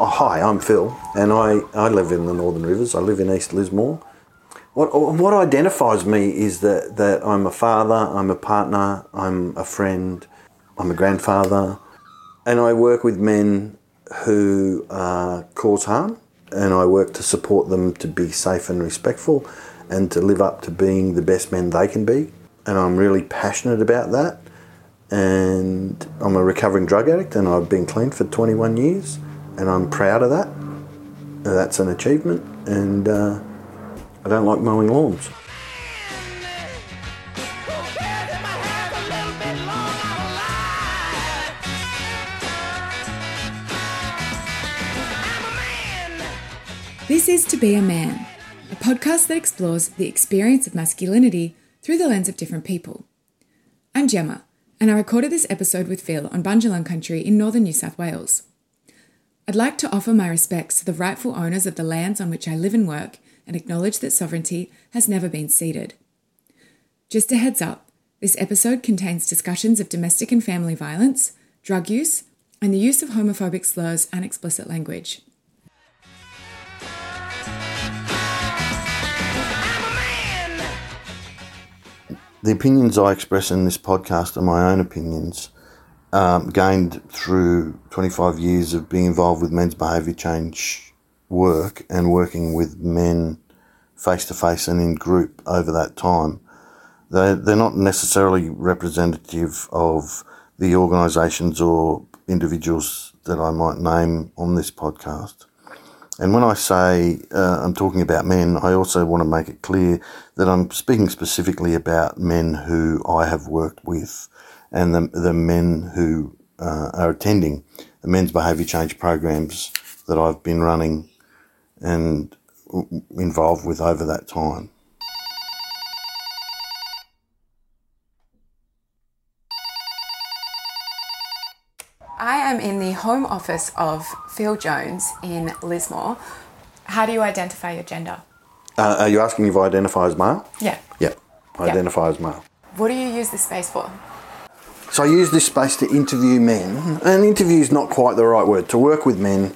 Oh, hi, I'm Phil, and I, I live in the Northern Rivers. I live in East Lismore. What, what identifies me is that, that I'm a father, I'm a partner, I'm a friend, I'm a grandfather, and I work with men who uh, cause harm, and I work to support them to be safe and respectful and to live up to being the best men they can be. And I'm really passionate about that. And I'm a recovering drug addict, and I've been clean for 21 years, and I'm proud of that. That's an achievement, and uh, I don't like mowing lawns. This is To Be a Man, a podcast that explores the experience of masculinity through the lens of different people. I'm Gemma, and I recorded this episode with Phil on Bundjalung country in northern New South Wales. I'd like to offer my respects to the rightful owners of the lands on which I live and work and acknowledge that sovereignty has never been ceded. Just a heads up this episode contains discussions of domestic and family violence, drug use, and the use of homophobic slurs and explicit language. The opinions I express in this podcast are my own opinions, um, gained through 25 years of being involved with men's behaviour change work and working with men face to face and in group over that time. They're, they're not necessarily representative of the organisations or individuals that I might name on this podcast. And when I say uh, I'm talking about men, I also want to make it clear that I'm speaking specifically about men who I have worked with and the, the men who uh, are attending the men's behaviour change programs that I've been running and involved with over that time. I am in the home office of Phil Jones in Lismore. How do you identify your gender? Uh, are you asking if I identify as male? Yeah. Yeah, I Yeah. identify as male. What do you use this space for? So I use this space to interview men, and interview is not quite the right word, to work with men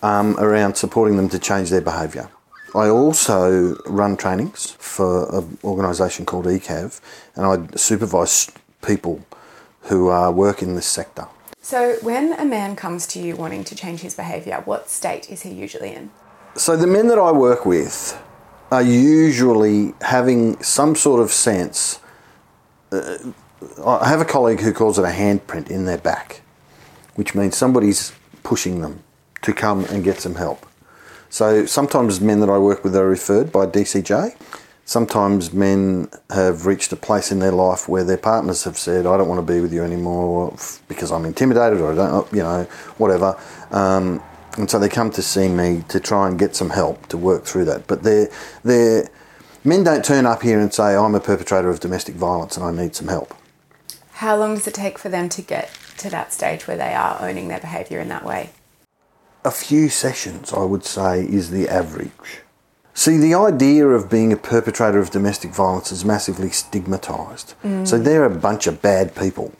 um, around supporting them to change their behaviour. I also run trainings for an organisation called ECAV, and I supervise people who uh, work in this sector. So, when a man comes to you wanting to change his behaviour, what state is he usually in? So the men that I work with are usually having some sort of sense. Uh, I have a colleague who calls it a handprint in their back, which means somebody's pushing them to come and get some help. So sometimes men that I work with are referred by DCJ. Sometimes men have reached a place in their life where their partners have said, "I don't want to be with you anymore because I'm intimidated, or I don't, you know, whatever." Um, and so they come to see me to try and get some help to work through that. But they're, they're, men don't turn up here and say, I'm a perpetrator of domestic violence and I need some help. How long does it take for them to get to that stage where they are owning their behaviour in that way? A few sessions, I would say, is the average. See, the idea of being a perpetrator of domestic violence is massively stigmatised. Mm. So they're a bunch of bad people,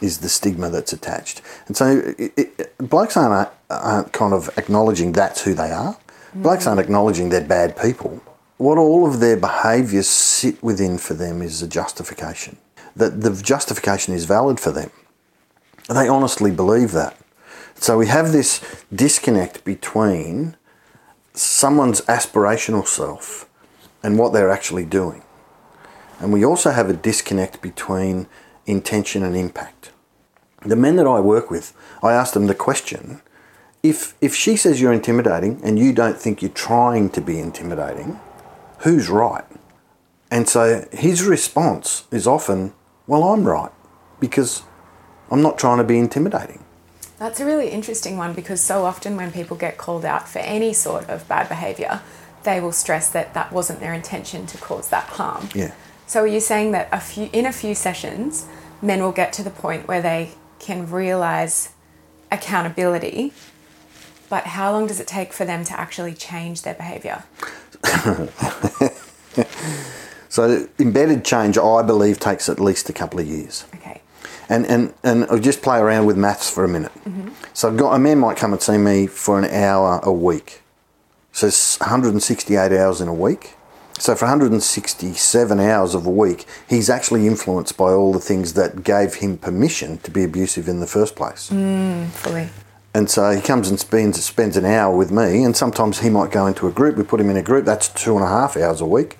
is the stigma that's attached. And so it, it, blokes aren't, aren't kind of acknowledging that's who they are. Mm. Blokes aren't acknowledging they're bad people. What all of their behaviours sit within for them is a justification. That the justification is valid for them. They honestly believe that. So we have this disconnect between someone's aspirational self and what they're actually doing. And we also have a disconnect between intention and impact. The men that I work with, I ask them the question if, if she says you're intimidating and you don't think you're trying to be intimidating, who's right? And so his response is often, well, I'm right because I'm not trying to be intimidating. That's a really interesting one because so often when people get called out for any sort of bad behaviour, they will stress that that wasn't their intention to cause that harm. Yeah. So are you saying that a few in a few sessions, men will get to the point where they can realise accountability, but how long does it take for them to actually change their behaviour? So embedded change, I believe, takes at least a couple of years. Okay. And, and, and I'll just play around with maths for a minute. So I've got, a man might come and see me for an hour a week. So it's 168 hours in a week. So for 167 hours of a week, he's actually influenced by all the things that gave him permission to be abusive in the first place. Mm, Fully. And so he comes and spends spends an hour with me, and sometimes he might go into a group. We put him in a group. That's two and a half hours a week.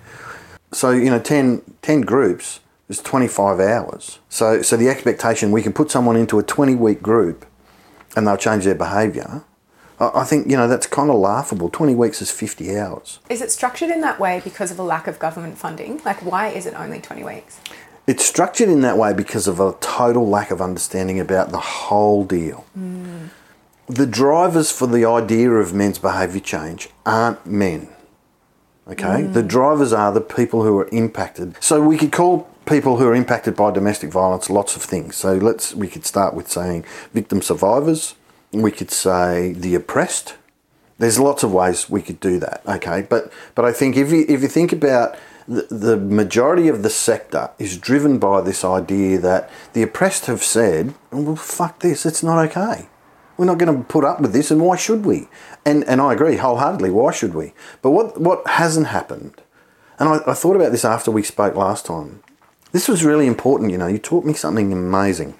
So you know, 10, 10 groups is twenty five hours. So so the expectation we can put someone into a twenty week group, and they'll change their behaviour. I I think you know that's kind of laughable. Twenty weeks is fifty hours. Is it structured in that way because of a lack of government funding? Like, why is it only 20 weeks? It's structured in that way because of a total lack of understanding about the whole deal. Hmm. The drivers for the idea of men's behaviour change aren't men. Okay? Mm. The drivers are the people who are impacted. So we could call people who are impacted by domestic violence lots of things. So let's we could start with saying victim survivors. We could say the oppressed. There's lots of ways we could do that. Okay, but but I think if you if you think about the, the majority of the sector is driven by this idea that the oppressed have said, well, fuck this, it's not okay. We're not going to put up with this, and why should we? And and I agree wholeheartedly. Why should we? But what what hasn't happened? And I, I thought about this after we spoke last time. This was really important. You know, you taught me something amazing.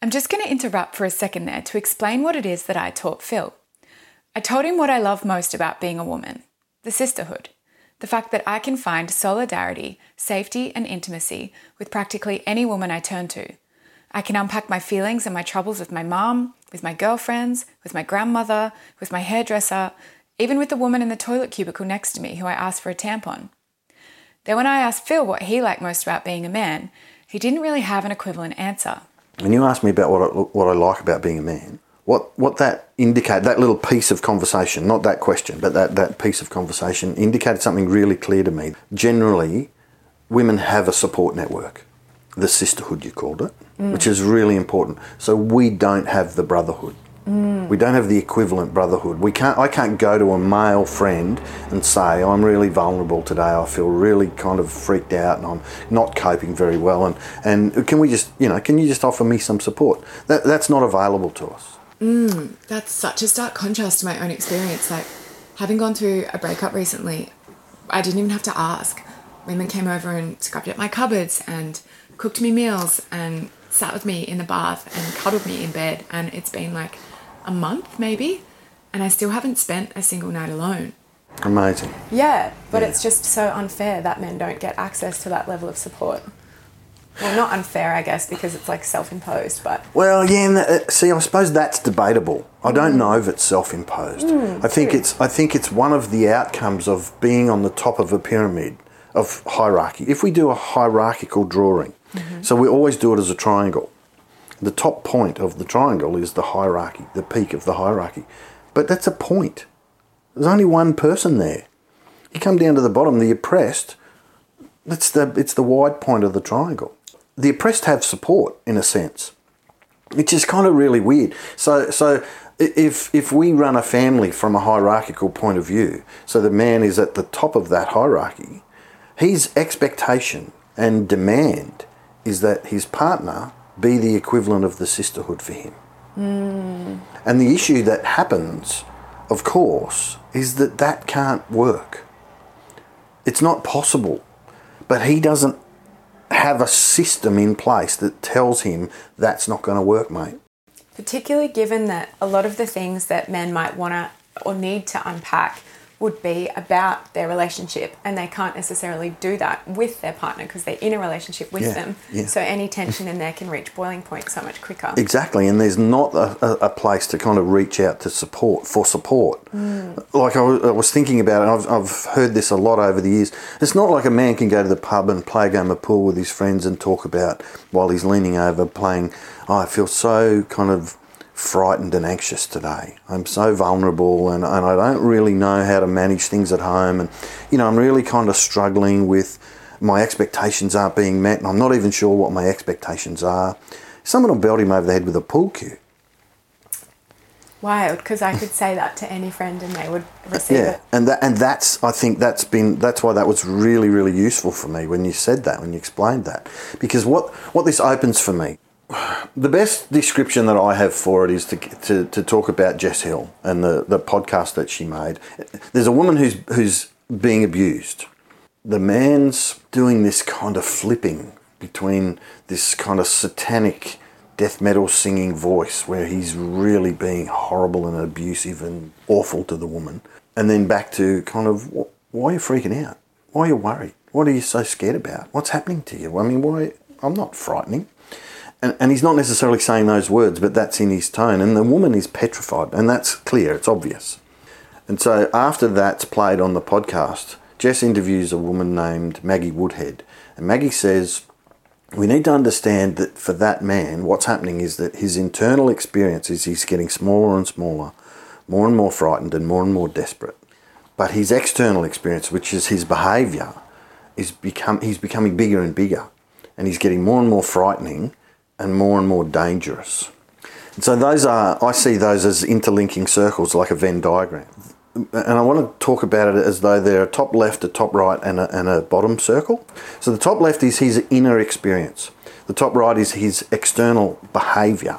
I'm just going to interrupt for a second there to explain what it is that I taught Phil. I told him what I love most about being a woman the sisterhood. The fact that I can find solidarity, safety, and intimacy with practically any woman I turn to. I can unpack my feelings and my troubles with my mum, with my girlfriends, with my grandmother, with my hairdresser, even with the woman in the toilet cubicle next to me who I asked for a tampon. Then, when I asked Phil what he liked most about being a man, he didn't really have an equivalent answer. When you asked me about what I, what I like about being a man, what what that indicated, that little piece of conversation, not that question, but that, that piece of conversation indicated something really clear to me. Generally, women have a support network, the sisterhood you called it, which is really important. So we don't have the brotherhood. We don't have the equivalent brotherhood. We can't. I can't go to a male friend and say oh, I'm really vulnerable today. I feel really kind of freaked out and I'm not coping very well. And and can we just you know can you just offer me some support? That that's not available to us. Mm, that's such a stark contrast to my own experience. Like, having gone through a breakup recently, I didn't even have to ask. Women came over and scrubbed at my cupboards and cooked me meals and sat with me in the bath and cuddled me in bed. And it's been like a month, maybe, and I still haven't spent a single night alone. Amazing. Yeah, but it's just so unfair that men don't get access to that level of support. Well, not unfair, I guess, because it's like self imposed, but Well, yeah. That, uh, see, I suppose that's debatable. I don't mm. know if it's self-imposed. Mm, I think true. it's. I think it's one of the outcomes of being on the top of a pyramid of hierarchy. If we do a hierarchical drawing, Mm-hmm. so we always do it as a triangle. The top point of the triangle is the hierarchy, the peak of the hierarchy. But that's a point. There's only one person there. You come down to the bottom, the oppressed. That's the. It's the wide point of the triangle. The oppressed have support in a sense which is kind of really weird. So, so if if we run a family from a hierarchical point of view, so the man is at the top of that hierarchy, his expectation and demand is that his partner be the equivalent of the sisterhood for him. And the issue that happens, of course, is that that can't work. It's not possible. But he doesn't have a system in place that tells him that's not going to work, mate. particularly given that a lot of the things that men might want to or need to unpack would be about their relationship and they can't necessarily do that with their partner because they're in a relationship with Yeah, them yeah. so any tension in there can reach boiling point so much quicker Exactly, and there's not a, a, a place to kind of reach out to support for support. Mm. Like I was, I was thinking about it, I've, I've heard this a lot over the years. It's not like a man can go to the pub and play a game of pool with his friends and talk about while he's leaning over playing. Oh, I feel so kind of frightened and anxious today. I'm so vulnerable and, and I don't really know how to manage things at home. And, you know, I'm really kind of struggling with my expectations aren't being met and I'm not even sure what my expectations are. Someone will belt him over the head with a pool cue. wild because I could say that to any friend and they would receive Yeah, it. and that and that's I think that's been that's why that was really really useful for me when you said that when you explained that because what what this opens for me the best description that I have for it is to, to, to talk about Jess Hill and the, the podcast that she made. There's a woman who's who's being abused. The man's doing this kind of flipping between this kind of satanic death metal singing voice where he's really being horrible and abusive and awful to the woman, and then back to kind of why are you freaking out? Why are you worried? What are you so scared about? What's happening to you? I mean, why? I'm not frightening. And, and he's not necessarily saying those words, but that's in his tone. And the woman is petrified, and that's clear, it's obvious. And so after that's played on the podcast, Jess interviews a woman named Maggie Woodhead. And Maggie says, We need to understand that for that man, what's happening is that his internal experience is he's getting smaller and smaller, more and more frightened, and more and more desperate. But his external experience, which is his behaviour, is become he's becoming bigger and bigger, and he's getting more and more frightening, and more and more dangerous. And so those are I see those as interlinking circles, like a Venn diagram. And I want to talk about it as though they're a top left, a top right, and a, and a bottom circle. So the top left is his inner experience. The top right is his external behaviour,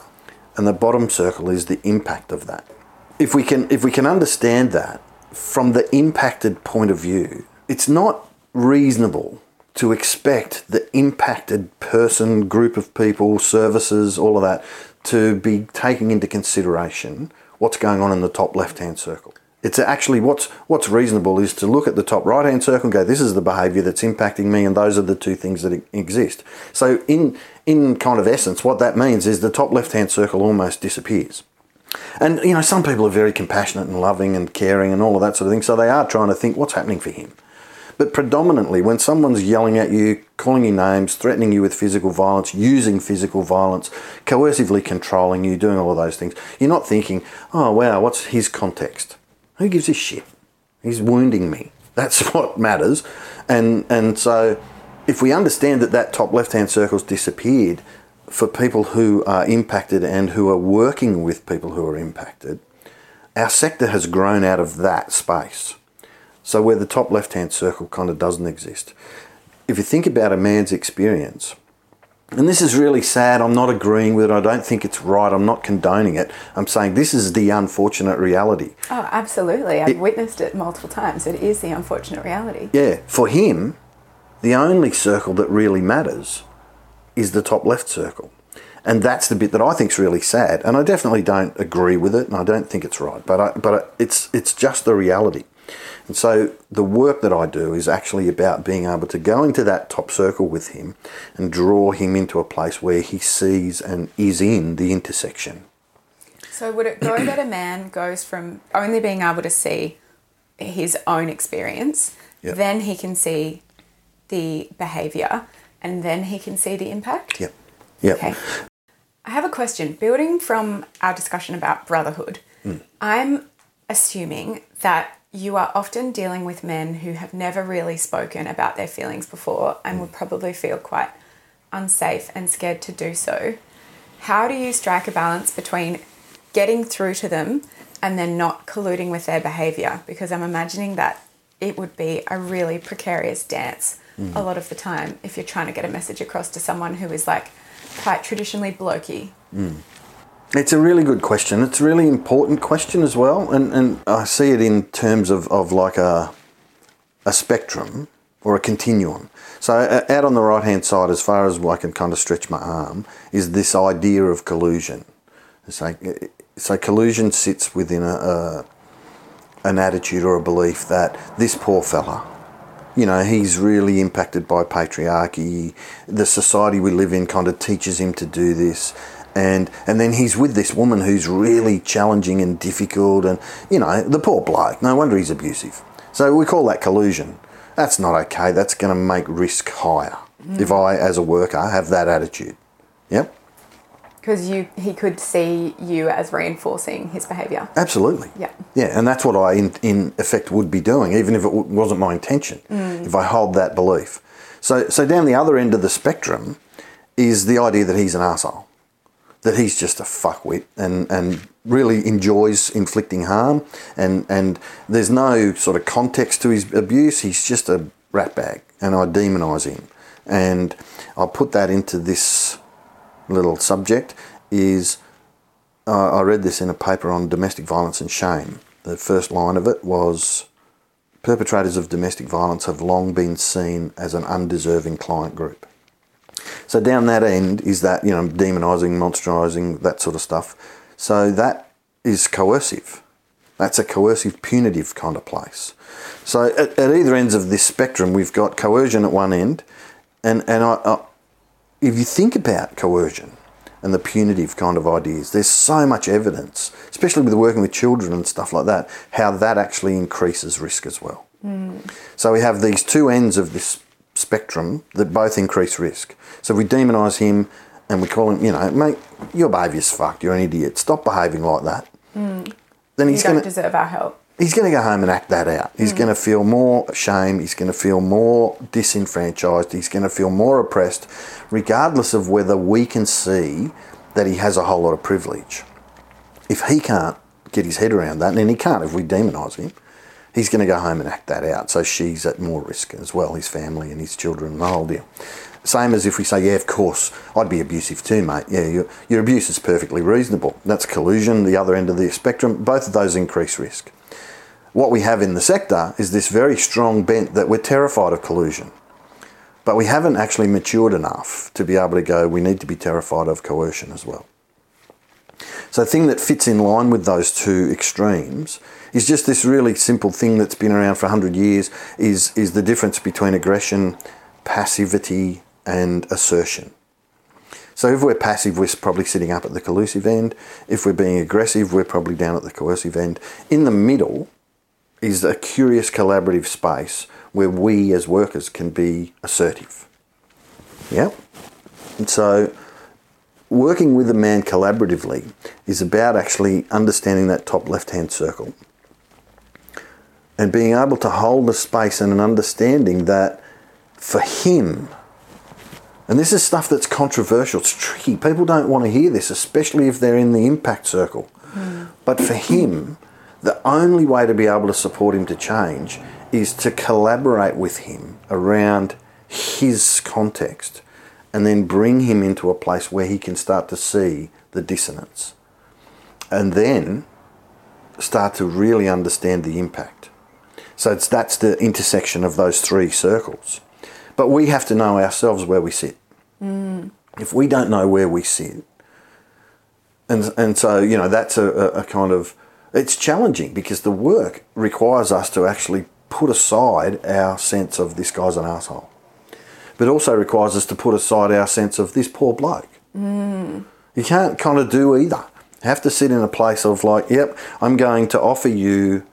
and the bottom circle is the impact of that. If we can, if we can understand that from the impacted point of view, it's not reasonable to expect the impacted person, group of people, services, all of that, to be taking into consideration what's going on in the top left-hand circle. It's actually what's what's reasonable is to look at the top right-hand circle and go, this is the behaviour that's impacting me, and those are the two things that exist. So in in kind of essence, what that means is the top left-hand circle almost disappears. And you know, some people are very compassionate and loving and caring and all of that sort of thing, so they are trying to think what's happening for him. But predominantly, when someone's yelling at you, calling you names, threatening you with physical violence, using physical violence, coercively controlling you, doing all of those things, you're not thinking, oh, wow, what's his context? Who gives a shit? He's wounding me. That's what matters. And, and so, if we understand that that top left hand circle's disappeared for people who are impacted and who are working with people who are impacted, our sector has grown out of that space. So where the top left-hand circle kind of doesn't exist. If you think about a man's experience, and this is really sad, I'm not agreeing with it, I don't think it's right, I'm not condoning it. I'm saying this is the unfortunate reality. Oh, absolutely. I've witnessed it multiple times. It is the unfortunate reality. Yeah, for him, the only circle that really matters is the top left circle. And that's the bit that I think is really sad. And I definitely don't agree with it, and I don't think it's right. But I, but I, it's it's just the reality. And so the work that I do is actually about being able to go into that top circle with him and draw him into a place where he sees and is in the intersection. So would it go that a man goes from only being able to see his own experience, Yep. then he can see the behavior, and then he can see the impact? Yep. Yep. Okay. I have a question. Building from our discussion about brotherhood, hmm. I'm assuming that you are often dealing with men who have never really spoken about their feelings before and would mm. probably feel quite unsafe and scared to do so. How do you strike a balance between getting through to them and then not colluding with their behavior? Because I'm imagining that it would be a really precarious dance mm. a lot of the time if you're trying to get a message across to someone who is like quite traditionally blokey. Mm. It's a really good question. It's a really important question as well, and and I see it in terms of, of like a a spectrum or a continuum. So uh, out on the right hand side, as far as I can kind of stretch my arm, is this idea of collusion. Like so collusion sits within a, a an attitude or a belief that this poor fella, you know, he's really impacted by patriarchy. The society we live in kind of teaches him to do this. And, and then he's with this woman who's really challenging and difficult, and you know, the poor bloke, no wonder he's abusive. So we call that collusion. That's not okay, that's going to make risk higher mm. if I, as a worker, have that attitude. Yep, Because you, he could see you as reinforcing his behaviour. absolutely. Yeah. Yeah, and that's what I, in, in effect, would be doing, even if it w- wasn't my intention, mm. if I hold that belief. So, so down the other end of the spectrum is the idea that he's an asshole. That he's just a fuckwit and, and really enjoys inflicting harm and, and there's no sort of context to his abuse. He's just a ratbag and I demonise him. And I'll put that into this little subject is uh, I read this in a paper on domestic violence and shame. The first line of it was perpetrators of domestic violence have long been seen as an undeserving client group. So down that end is that, you know, demonising, monsterising, that sort of stuff. So that is coercive. That's a coercive, punitive kind of place. So at, at either ends of this spectrum, we've got coercion at one end, and, and I, I, if you think about coercion and the punitive kind of ideas, there's so much evidence, especially with working with children and stuff like that, how that actually increases risk as well. Mm. So we have these two ends of this spectrum that both increase risk. So if we demonise him and we call him, you know, mate, your behaviour's fucked, you're an idiot, stop behaving like that. Mm. Then You he's don't going to deserve our help. he's going to go home and act that out. He's mm. going to feel more shame. He's going to feel more disenfranchised. He's going to feel more oppressed, regardless of whether we can see that he has a whole lot of privilege. If he can't get his head around that, and he can't if we demonise him, he's going to go home and act that out. So she's at more risk as well, his family and his children and the whole deal. Same as if we say, yeah, of course, I'd be abusive too, mate. Yeah, your, your abuse is perfectly reasonable. That's collusion, the other end of the spectrum. Both of those increase risk. What we have in the sector is this very strong bent that we're terrified of collusion. But we haven't actually matured enough to be able to go, we need to be terrified of coercion as well. So, the thing that fits in line with those two extremes is just this really simple thing that's been around for 100 years is, is the difference between aggression, passivity, and assertion. So, if we're passive, we're probably sitting up at the collusive end. If we're being aggressive, we're probably down at the coercive end. In the middle is a curious collaborative space where we as workers can be assertive. Yeah? And so, working with a man collaboratively is about actually understanding that top left hand circle and being able to hold a space and an understanding that for him, and this is stuff that's controversial, it's tricky. People don't want to hear this, especially if they're in the impact circle. Hmm. But for him, the only way to be able to support him to change is to collaborate with him around his context and then bring him into a place where he can start to see the dissonance and then start to really understand the impact. So it's, that's the intersection of those three circles. But we have to know ourselves where we sit. Mm. If we don't know where we sit, and, and so, you know, that's a, a, kind of, it's challenging because the work requires us to actually put aside our sense of this guy's an asshole. But also requires us to put aside our sense of this poor bloke. Mm. You can't kind of do either. You have to sit in a place of like, yep, I'm going to offer you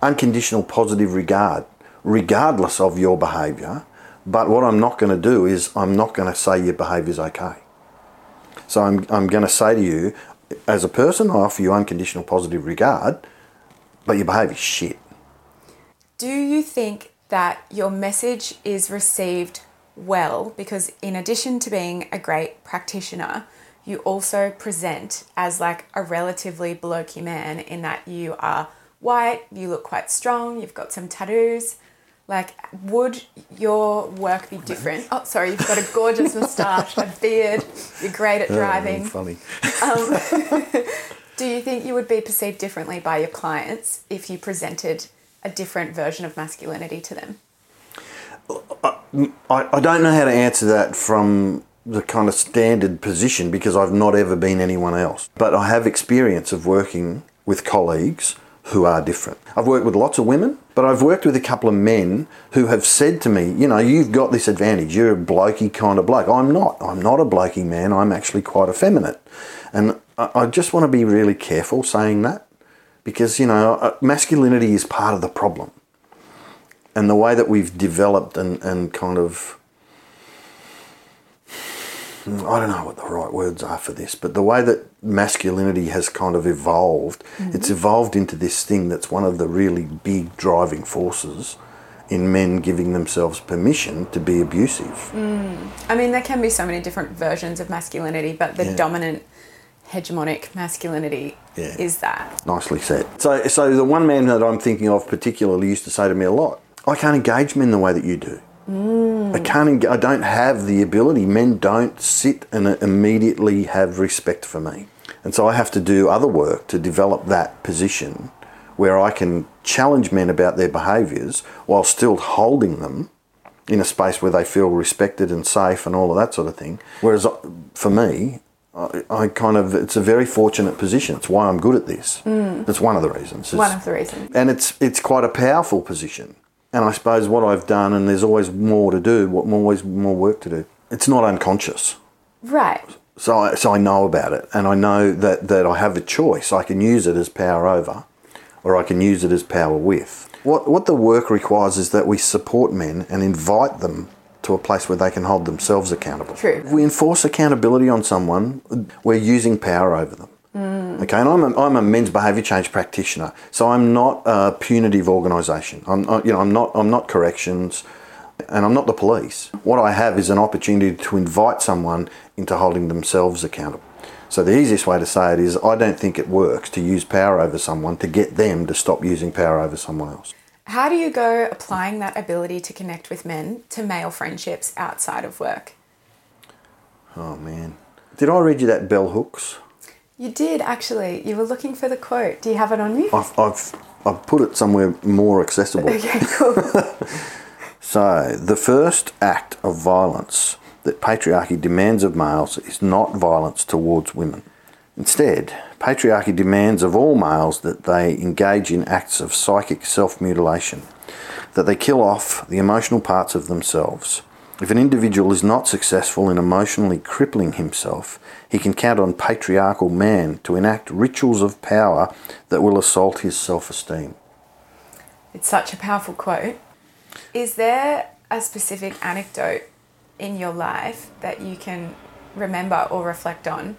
unconditional positive regard, regardless of your behaviour. But what I'm not going to do is I'm not going to say your behaviour is okay. So I'm, I'm going to say to you, as a person, I offer you unconditional positive regard, but your behavior is shit. Do you think that your message is received well? Because in addition to being a great practitioner, you also present as like a relatively blokey man in that you are white, you look quite strong, you've got some tattoos. Like, would your work be different? Oh, sorry, you've got a gorgeous moustache, a beard, you're great at driving. funny. Um, do you think you would be perceived differently by your clients if you presented a different version of masculinity to them? Uh, I, I don't know how to answer that from the kind of standard position because I've not ever been anyone else. But I have experience of working with colleagues who are different. I've worked with lots of women, but I've worked with a couple of men who have said to me, you know, you've got this advantage. You're a blokey kind of bloke. I'm not. I'm not a blokey man. I'm actually quite effeminate. And I, just want to be really careful saying that because, you know, uh, masculinity is part of the problem. And the way that we've developed and, and kind of I don't know what the right words are for this, but the way that masculinity has kind of evolved, mm-hmm. it's evolved into this thing that's one of the really big driving forces in men giving themselves permission to be abusive. Mm. I mean, there can be so many different versions of masculinity, but the Yeah. dominant hegemonic masculinity Yeah. is that. Nicely said. So, so the one man that I'm thinking of particularly used to say to me a lot, "I can't engage men the way that you do. I can't. Eng- I don't have the ability. Men don't sit and immediately have respect for me, and so I have to do other work to develop that position where I can challenge men about their behaviours while still holding them in a space where they feel respected and safe and all of that sort of thing. Whereas uh, for me, I, I kind of it's a very fortunate position. It's why I'm good at this. It's one of the reasons. It's- One of the reasons. and it's it's quite a powerful position. And I suppose what I've done, and there's always more to do, what always more work to do. It's not unconscious. Right. So I, so I know about it, and I know that, that I have a choice. I can use it as power over, or I can use it as power with. What what the work requires is that we support men and invite them to a place where they can hold themselves accountable. True. If we enforce accountability on someone, we're using power over them. Mm. Okay, and I'm a, I'm a men's behaviour change practitioner, so I'm not a punitive organisation. I'm you know I'm not I'm not corrections, and I'm not the police. What I have is an opportunity to invite someone into holding themselves accountable. So the easiest way to say it is I don't think it works to use power over someone to get them to stop using power over someone else. How do you go applying that ability to connect with men to male friendships outside of work? Oh man, did I read you that bell hooks? You did actually. You were looking for the quote. Do you have it on you? I've I've I've put it somewhere more accessible. Okay, cool. So, the first act of violence that patriarchy demands of males is not violence towards women. Instead, patriarchy demands of all males that they engage in acts of psychic self mutilation, that they kill off the emotional parts of themselves. If an individual is not successful in emotionally crippling himself, he can count on patriarchal man to enact rituals of power that will assault his self esteem. It's such a powerful quote. Is there a specific anecdote in your life that you can remember or reflect on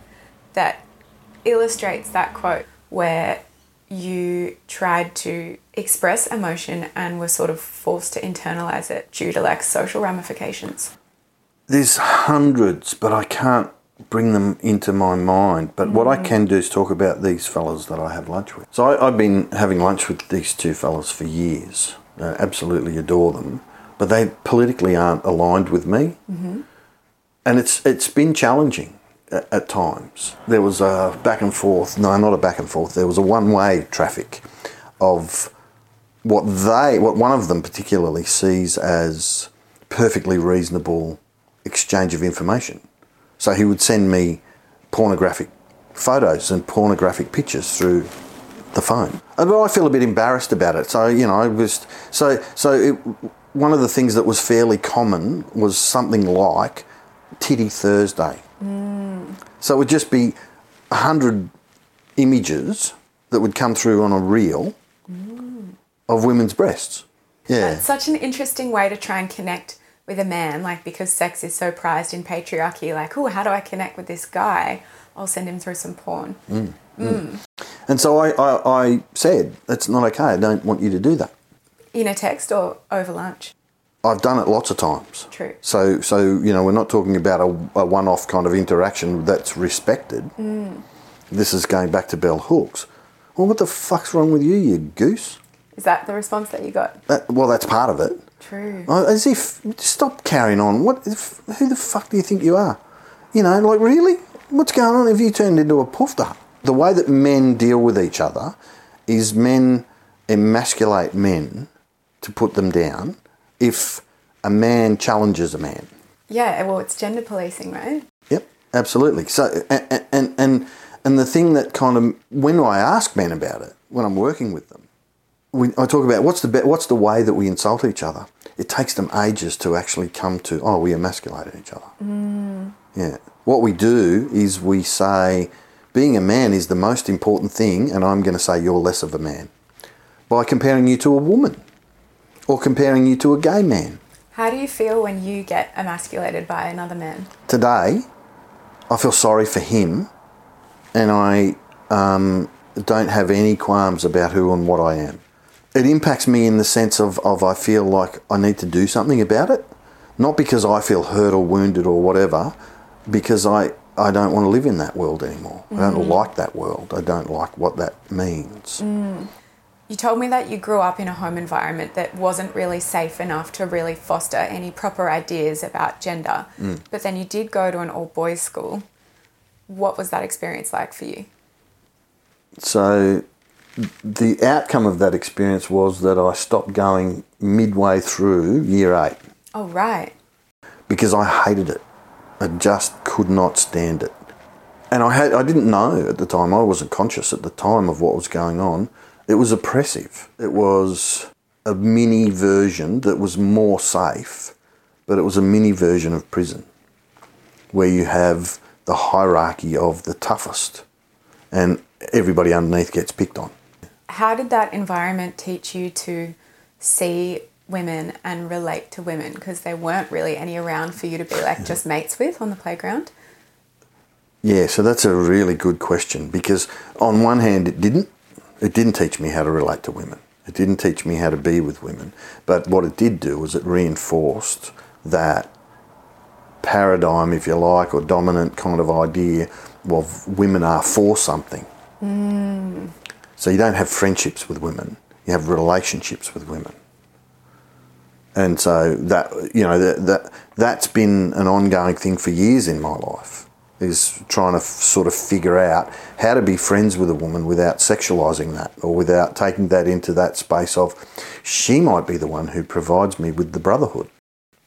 that illustrates that quote where you tried to express emotion and were sort of forced to internalize it due to like social ramifications? There's hundreds, but I can't bring them into my mind. But what I mm. can do is talk about these fellas that I have lunch with. So I, I've been having lunch with these two fellas for years. I absolutely adore them, but they politically aren't aligned with me, mm-hmm. and it's it's been challenging at, times. There was a back and forth. No, not a back and forth. There was a one-way traffic of what they, what one of them particularly sees as perfectly reasonable exchange of information. So he would send me pornographic photos and pornographic pictures through the phone. But I feel a bit embarrassed about it. So you know, I was so so. It, one of the things that was fairly common was something like Titty Thursday. Mm. So it would just be a hundred images that would come through on a reel of women's breasts. Yeah. It's such an interesting way to try and connect with a man, like because sex is so prized in patriarchy. Like, oh, how do I connect with this guy? I'll send him through some porn. Mm, mm. Mm. And so I, I, I said, that's not okay. I don't want you to do that. In a text or over lunch? I've done it lots of times. True. So, so you know, we're not talking about a, a one-off kind of interaction that's respected. Mm. This is going back to bell hooks. Well, what the fuck's wrong with you, you goose? Is that the response that you got? That, well, that's part of it. True. As if stop carrying on. What? If, who the fuck do you think you are? You know, like really, what's going on? Have you turned into a poofter? The way that men deal with each other is men emasculate men to put them down. If a man challenges a man, Yeah, well, it's gender policing, right? Yep, absolutely. So, and and and, and the thing that kind of when I ask men about it, when I'm working with them, we, I talk about what's the be- what's the way that we insult each other. It takes them ages to actually come to oh, we emasculated each other. Mm. Yeah. What we do is we say being a man is the most important thing, and I'm going to say you're less of a man by comparing you to a woman or comparing you to a gay man. How do you feel when you get emasculated by another man? today, I feel sorry for him, and I um, don't have any qualms about who and what I am. it impacts me in the sense of, of I feel like I need to do something about it. Not because I feel hurt or wounded or whatever, because I, I don't want to live in that world anymore. I don't like that world. I don't like what that means. You told me that you grew up in a home environment that wasn't really safe enough to really foster any proper ideas about gender. Mm. But then you did go to an all boys school. What was that experience like for you? So the outcome of that experience was that I stopped going midway through year eight Oh, right. because I hated it. I just could not stand it. And I had I didn't know at the time, I wasn't conscious at the time of what was going on. It was oppressive. It was a mini version that was more safe, but it was a mini version of prison where you have the hierarchy of the toughest and everybody underneath gets picked on. How did that environment teach you to see women and relate to women? Because there weren't really any around for you to be like just mates with on the playground. Yeah, so that's a really good question because on one hand it didn't. It didn't teach me how to relate to women. It didn't teach me how to be with women. But what it did do was it reinforced that paradigm, if you like, or dominant kind of idea of women are for something. Mm. So you don't have friendships with women, you have relationships with women. And so that you know that, that that's been an ongoing thing for years in my life is trying to f- sort of figure out how to be friends with a woman without sexualizing that or without taking that into that space of she might be the one who provides me with the brotherhood.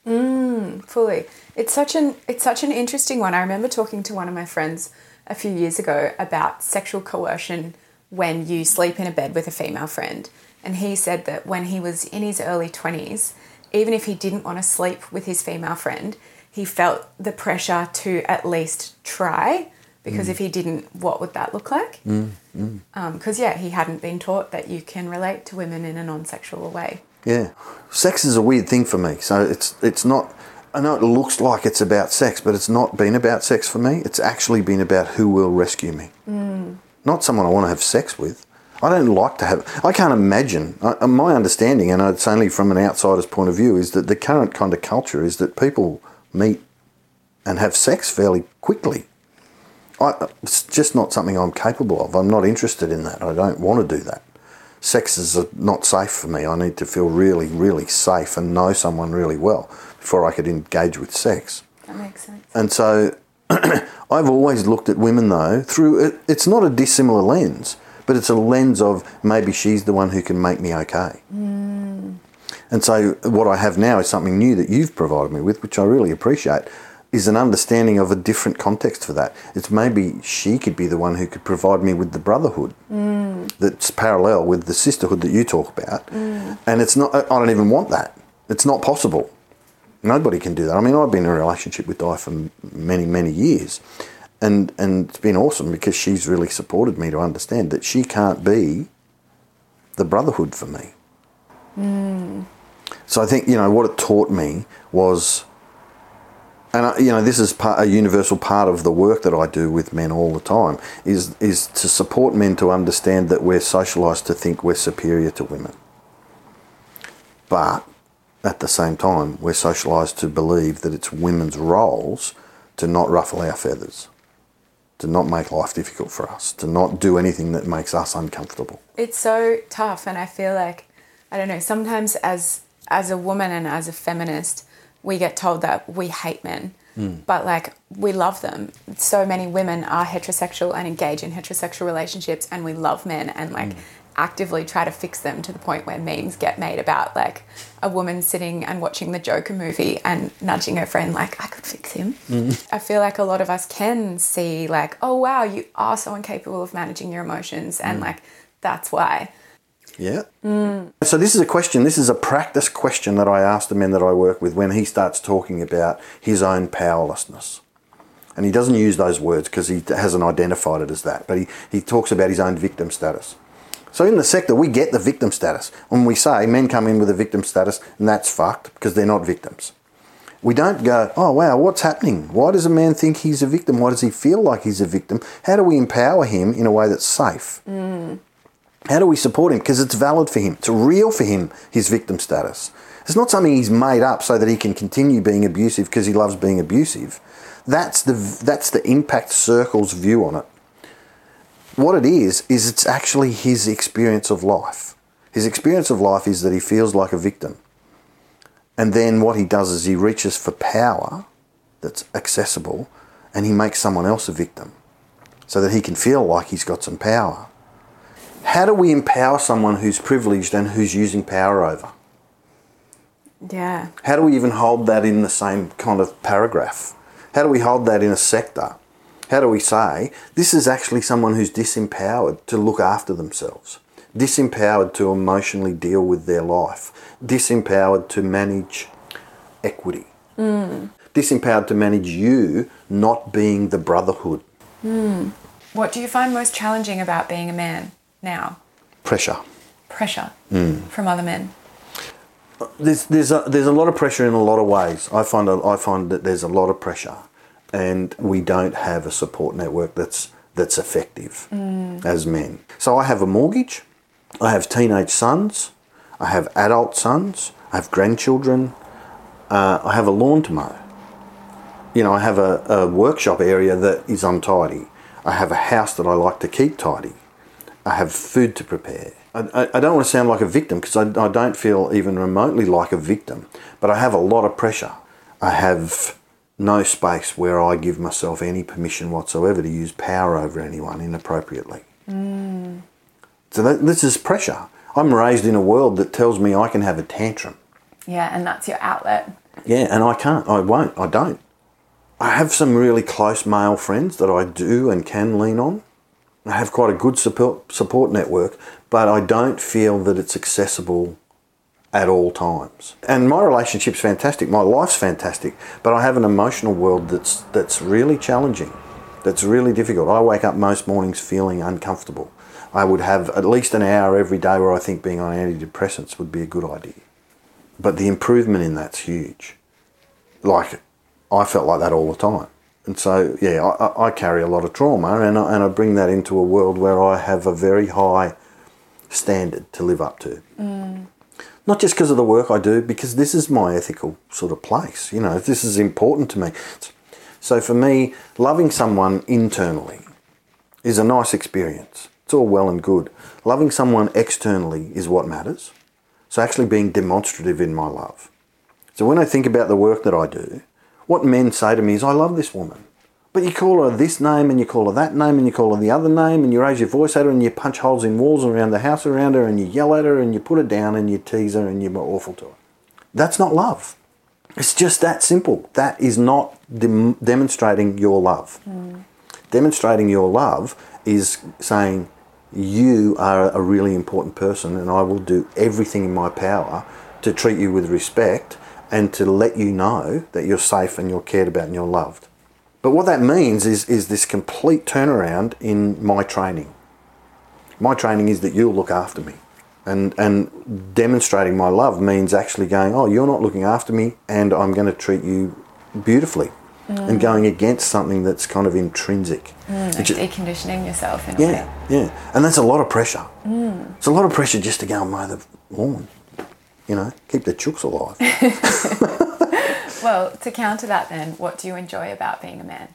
Mm, fully. It's such an it's such an interesting one. I remember talking to one of my friends a few years ago about sexual coercion when you sleep in a bed with a female friend. And he said that when he was in his early 20s even if he didn't want to sleep with his female friend he felt the pressure to at least try because mm. if he didn't what would that look like mm, mm. um, because yeah he hadn't been taught that you can relate to women in a non-sexual way Yeah, sex is a weird thing for me. So it's it's not. I know it looks like it's about sex, but it's not been about sex for me. It's actually been about who will rescue me, not someone I want to have sex with. I don't like to have. I can't imagine. I, uh, my understanding, and it's only from an outsider's point of view, is that the current kind of culture is that people meet and have sex fairly quickly. I, it's just not something I'm capable of. I'm not interested in that. I don't want to do that sex is not safe for me. I need to feel really, really safe and know someone really well before I could engage with sex. that makes sense And so I've always looked at women though through it, it's not a dissimilar lens, but it's a lens of maybe she's the one who can make me okay. Mm. And so what I have now is something new that you've provided me with, which I really appreciate, is an understanding of a different context for that. It's maybe she could be the one who could provide me with the brotherhood mm. that's parallel with the sisterhood that you talk about. Mm. And it's not, I don't even want that. It's not possible. Nobody can do that. I mean, I've been in a relationship with Di for many, many years. And, and it's been awesome because she's really supported me to understand that she can't be the brotherhood for me. Mm. So I think, you know, what it taught me was, and I, you know, this is part, a universal part of the work that I do with men all the time, is, is to support men to understand that we're socialised to think we're superior to women. But at the same time, we're socialised to believe that it's women's roles to not ruffle our feathers, to not make life difficult for us, to not do anything that makes us uncomfortable. it's so tough and i feel like i don't know sometimes as as a woman and as a feminist we get told that we hate men. Hmm. But like we love them. So many women are heterosexual and engage in heterosexual relationships and we love men and like hmm. actively try to fix them to the point where memes get made about like a woman sitting and watching the joker movie and nudging her friend like i could fix him. Hmm. I feel like a lot of us can see like oh wow you are so incapable of managing your emotions and like that's why Yeah. Mm. So this is a question. This is a practice question that I ask the men that I work with when he starts talking about his own powerlessness. And he doesn't use those words because he hasn't identified it as that. But he, he talks about his own victim status. So in the sector, we get the victim status. When we say men come in with a victim status, and that's fucked because they're not victims. We don't go, oh wow, what's happening? Why does a man think he's a victim? Why does he feel like he's a victim? How do we empower him in a way that's safe? Mm. How do we support him? Because it's valid for him. It's real for him, his victim status. It's not something he's made up so that he can continue being abusive because he loves being abusive. That's the, that's the impact circle's view on it. What it is, is it's actually his experience of life. His experience of life is that he feels like a victim. And then what he does is he reaches for power that's accessible and he makes someone else a victim so that he can feel like he's got some power. How do we empower someone who's privileged and who's using power over? Yeah. How do we even hold that in the same kind of paragraph? How do we hold that in a sector? How do we say this is actually someone who's disempowered to look after themselves, disempowered to emotionally deal with their life, disempowered to manage equity, hmm. disempowered to manage you not being the brotherhood? Hmm. What do you find most challenging about being a man now? Pressure. Pressure from other men. there's there's a, there's a lot of pressure in a lot of ways. I find a, I find that there's a lot of pressure, and we don't have a support network that's that's effective as men. So I have a mortgage, I have teenage sons, I have adult sons, I have grandchildren, uh, I have a lawn to mow. You know, I have a, a workshop area that is untidy. I have a house that I like to keep tidy. I have food to prepare. I, I, I don't want to sound like a victim because I, I don't feel even remotely like a victim, but I have a lot of pressure. I have no space where I give myself any permission whatsoever to use power over anyone inappropriately. Mm. So that, this is pressure. I'm raised in a world that tells me I can have a tantrum. Yeah, and that's your outlet. Yeah, and I can't. I won't. I don't. I have some really close male friends that I do and can lean on. I have quite a good support support network, but I don't feel that it's accessible at all times. And my relationship's fantastic. My life's fantastic, but I have an emotional world that's that's really challenging. That's really difficult. I wake up most mornings feeling uncomfortable. I would have at least an hour every day where I think being on antidepressants would be a good idea. But the improvement in that's huge. Like, I felt like that all the time. And so, yeah, I, I- carry a lot of trauma and I, and I bring that into a world where I have a very high standard to live up to. Mm. Not just because of the work I do, because this is my ethical sort of place. You know, this is important to me. So for me, loving someone internally is a nice experience. It's all well and good. Loving someone externally is what matters. So actually being demonstrative in my love. So when I think about the work that I do, what men say to me is, I love this woman. But you call her this name and you call her that name and you call her the other name and you raise your voice at her and you punch holes in walls around the house around her and you yell at her and you put her down and you tease her and you're awful to her. That's not love. It's just that simple. That is not dem- demonstrating your love. Hmm. Demonstrating your love is saying, You are a really important person, and I will do everything in my power to treat you with respect and to let you know that you're safe and you're cared about and you're loved. But what that means is, is this complete turnaround in my training. My training is that you'll look after me. And, and demonstrating my love means actually going, oh, you're not looking after me, and I'm going to treat you beautifully. Mm. And going against something that's kind of intrinsic. Mm, like Which is- deconditioning yourself in a yeah, way. yeah. And that's a lot of pressure. Mm. It's a lot of pressure just to go and mow the lawn. You know, keep the chooks alive. Well, to counter that, then, what do you enjoy about being a man?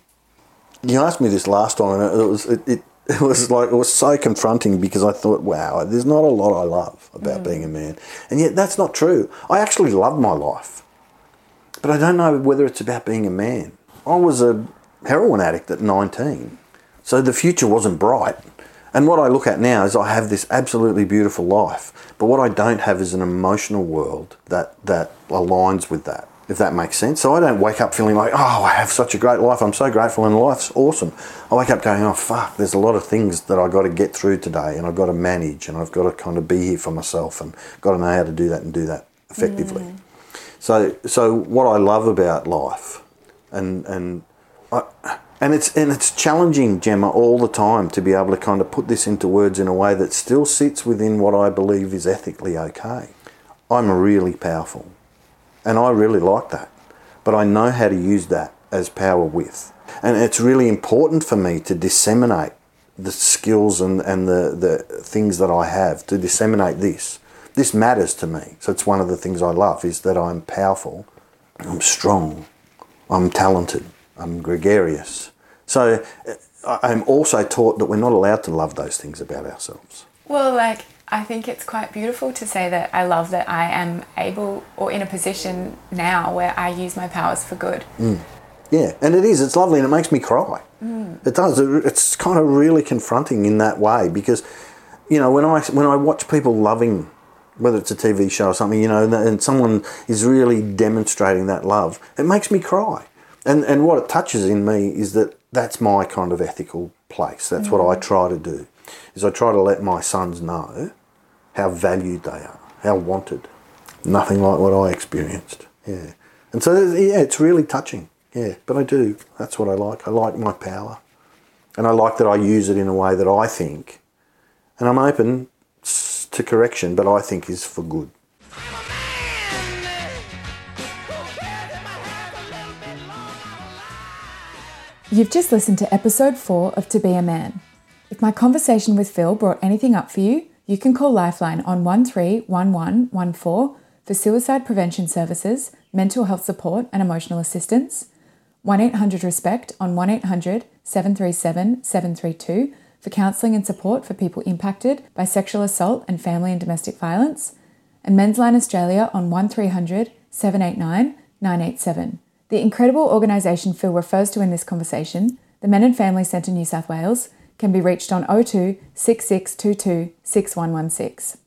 you asked me this last time, and it was it, it, it was like it was so confronting because I thought, wow, there's not a lot I love about mm. being a man, and yet that's not true. I actually love my life, but I don't know whether it's about being a man. I was a heroin addict at 19, so the future wasn't bright. And what I look at now is I have this absolutely beautiful life, but what I don't have is an emotional world that that aligns with that. If that makes sense. So I don't wake up feeling like, oh, I have such a great life. I'm so grateful and life's awesome. I wake up going, oh, fuck, there's a lot of things that I've got to get through today and I've got to manage and I've got to kind of be here for myself and got to know how to do that and do that effectively. Mm. So, so what I love about life and, and I, and it's and it's challenging, Gemma, all the time to be able to kind of put this into words in a way that still sits within what I believe is ethically okay. I'm really powerful, and I really like that, but I know how to use that as power with, and it's really important for me to disseminate the skills and, and the, the things that I have to disseminate this. This matters to me. So it's one of the things I love is that I'm powerful, I'm strong, I'm talented, I'm gregarious. So uh, I'm also taught that we're not allowed to love those things about ourselves. Well, like, I think it's quite beautiful to say that I love that I am able or in a position now where I use my powers for good. Yeah, and it is. It's lovely, and it makes me cry. It does. It's kind of really confronting in that way because, you know, when I when I watch people loving, whether it's a TV show or something, you know, and someone is really demonstrating that love, it makes me cry. And and what it touches in me is that that's my kind of ethical place. That's what I mm. try to do. Is I try to let my sons know how valued they are, how wanted. Nothing like what I experienced. Yeah. And so, yeah, it's really touching. Yeah. But I do. That's what I like. I like my power. And I like that I use it in a way that I think, and I'm open to correction, but I think is for good. You've just listened to episode 4 of To Be a Man. If my conversation with Phil brought anything up for you, you can call Lifeline on 131114 for suicide prevention services, mental health support, and emotional assistance. 1 800 RESPECT on 1 800 737 732 for counselling and support for people impacted by sexual assault and family and domestic violence. And Men's Line Australia on 1300 789 987. The incredible organisation Phil refers to in this conversation, the Men and Family Centre New South Wales, can be reached on 02 6622 6116.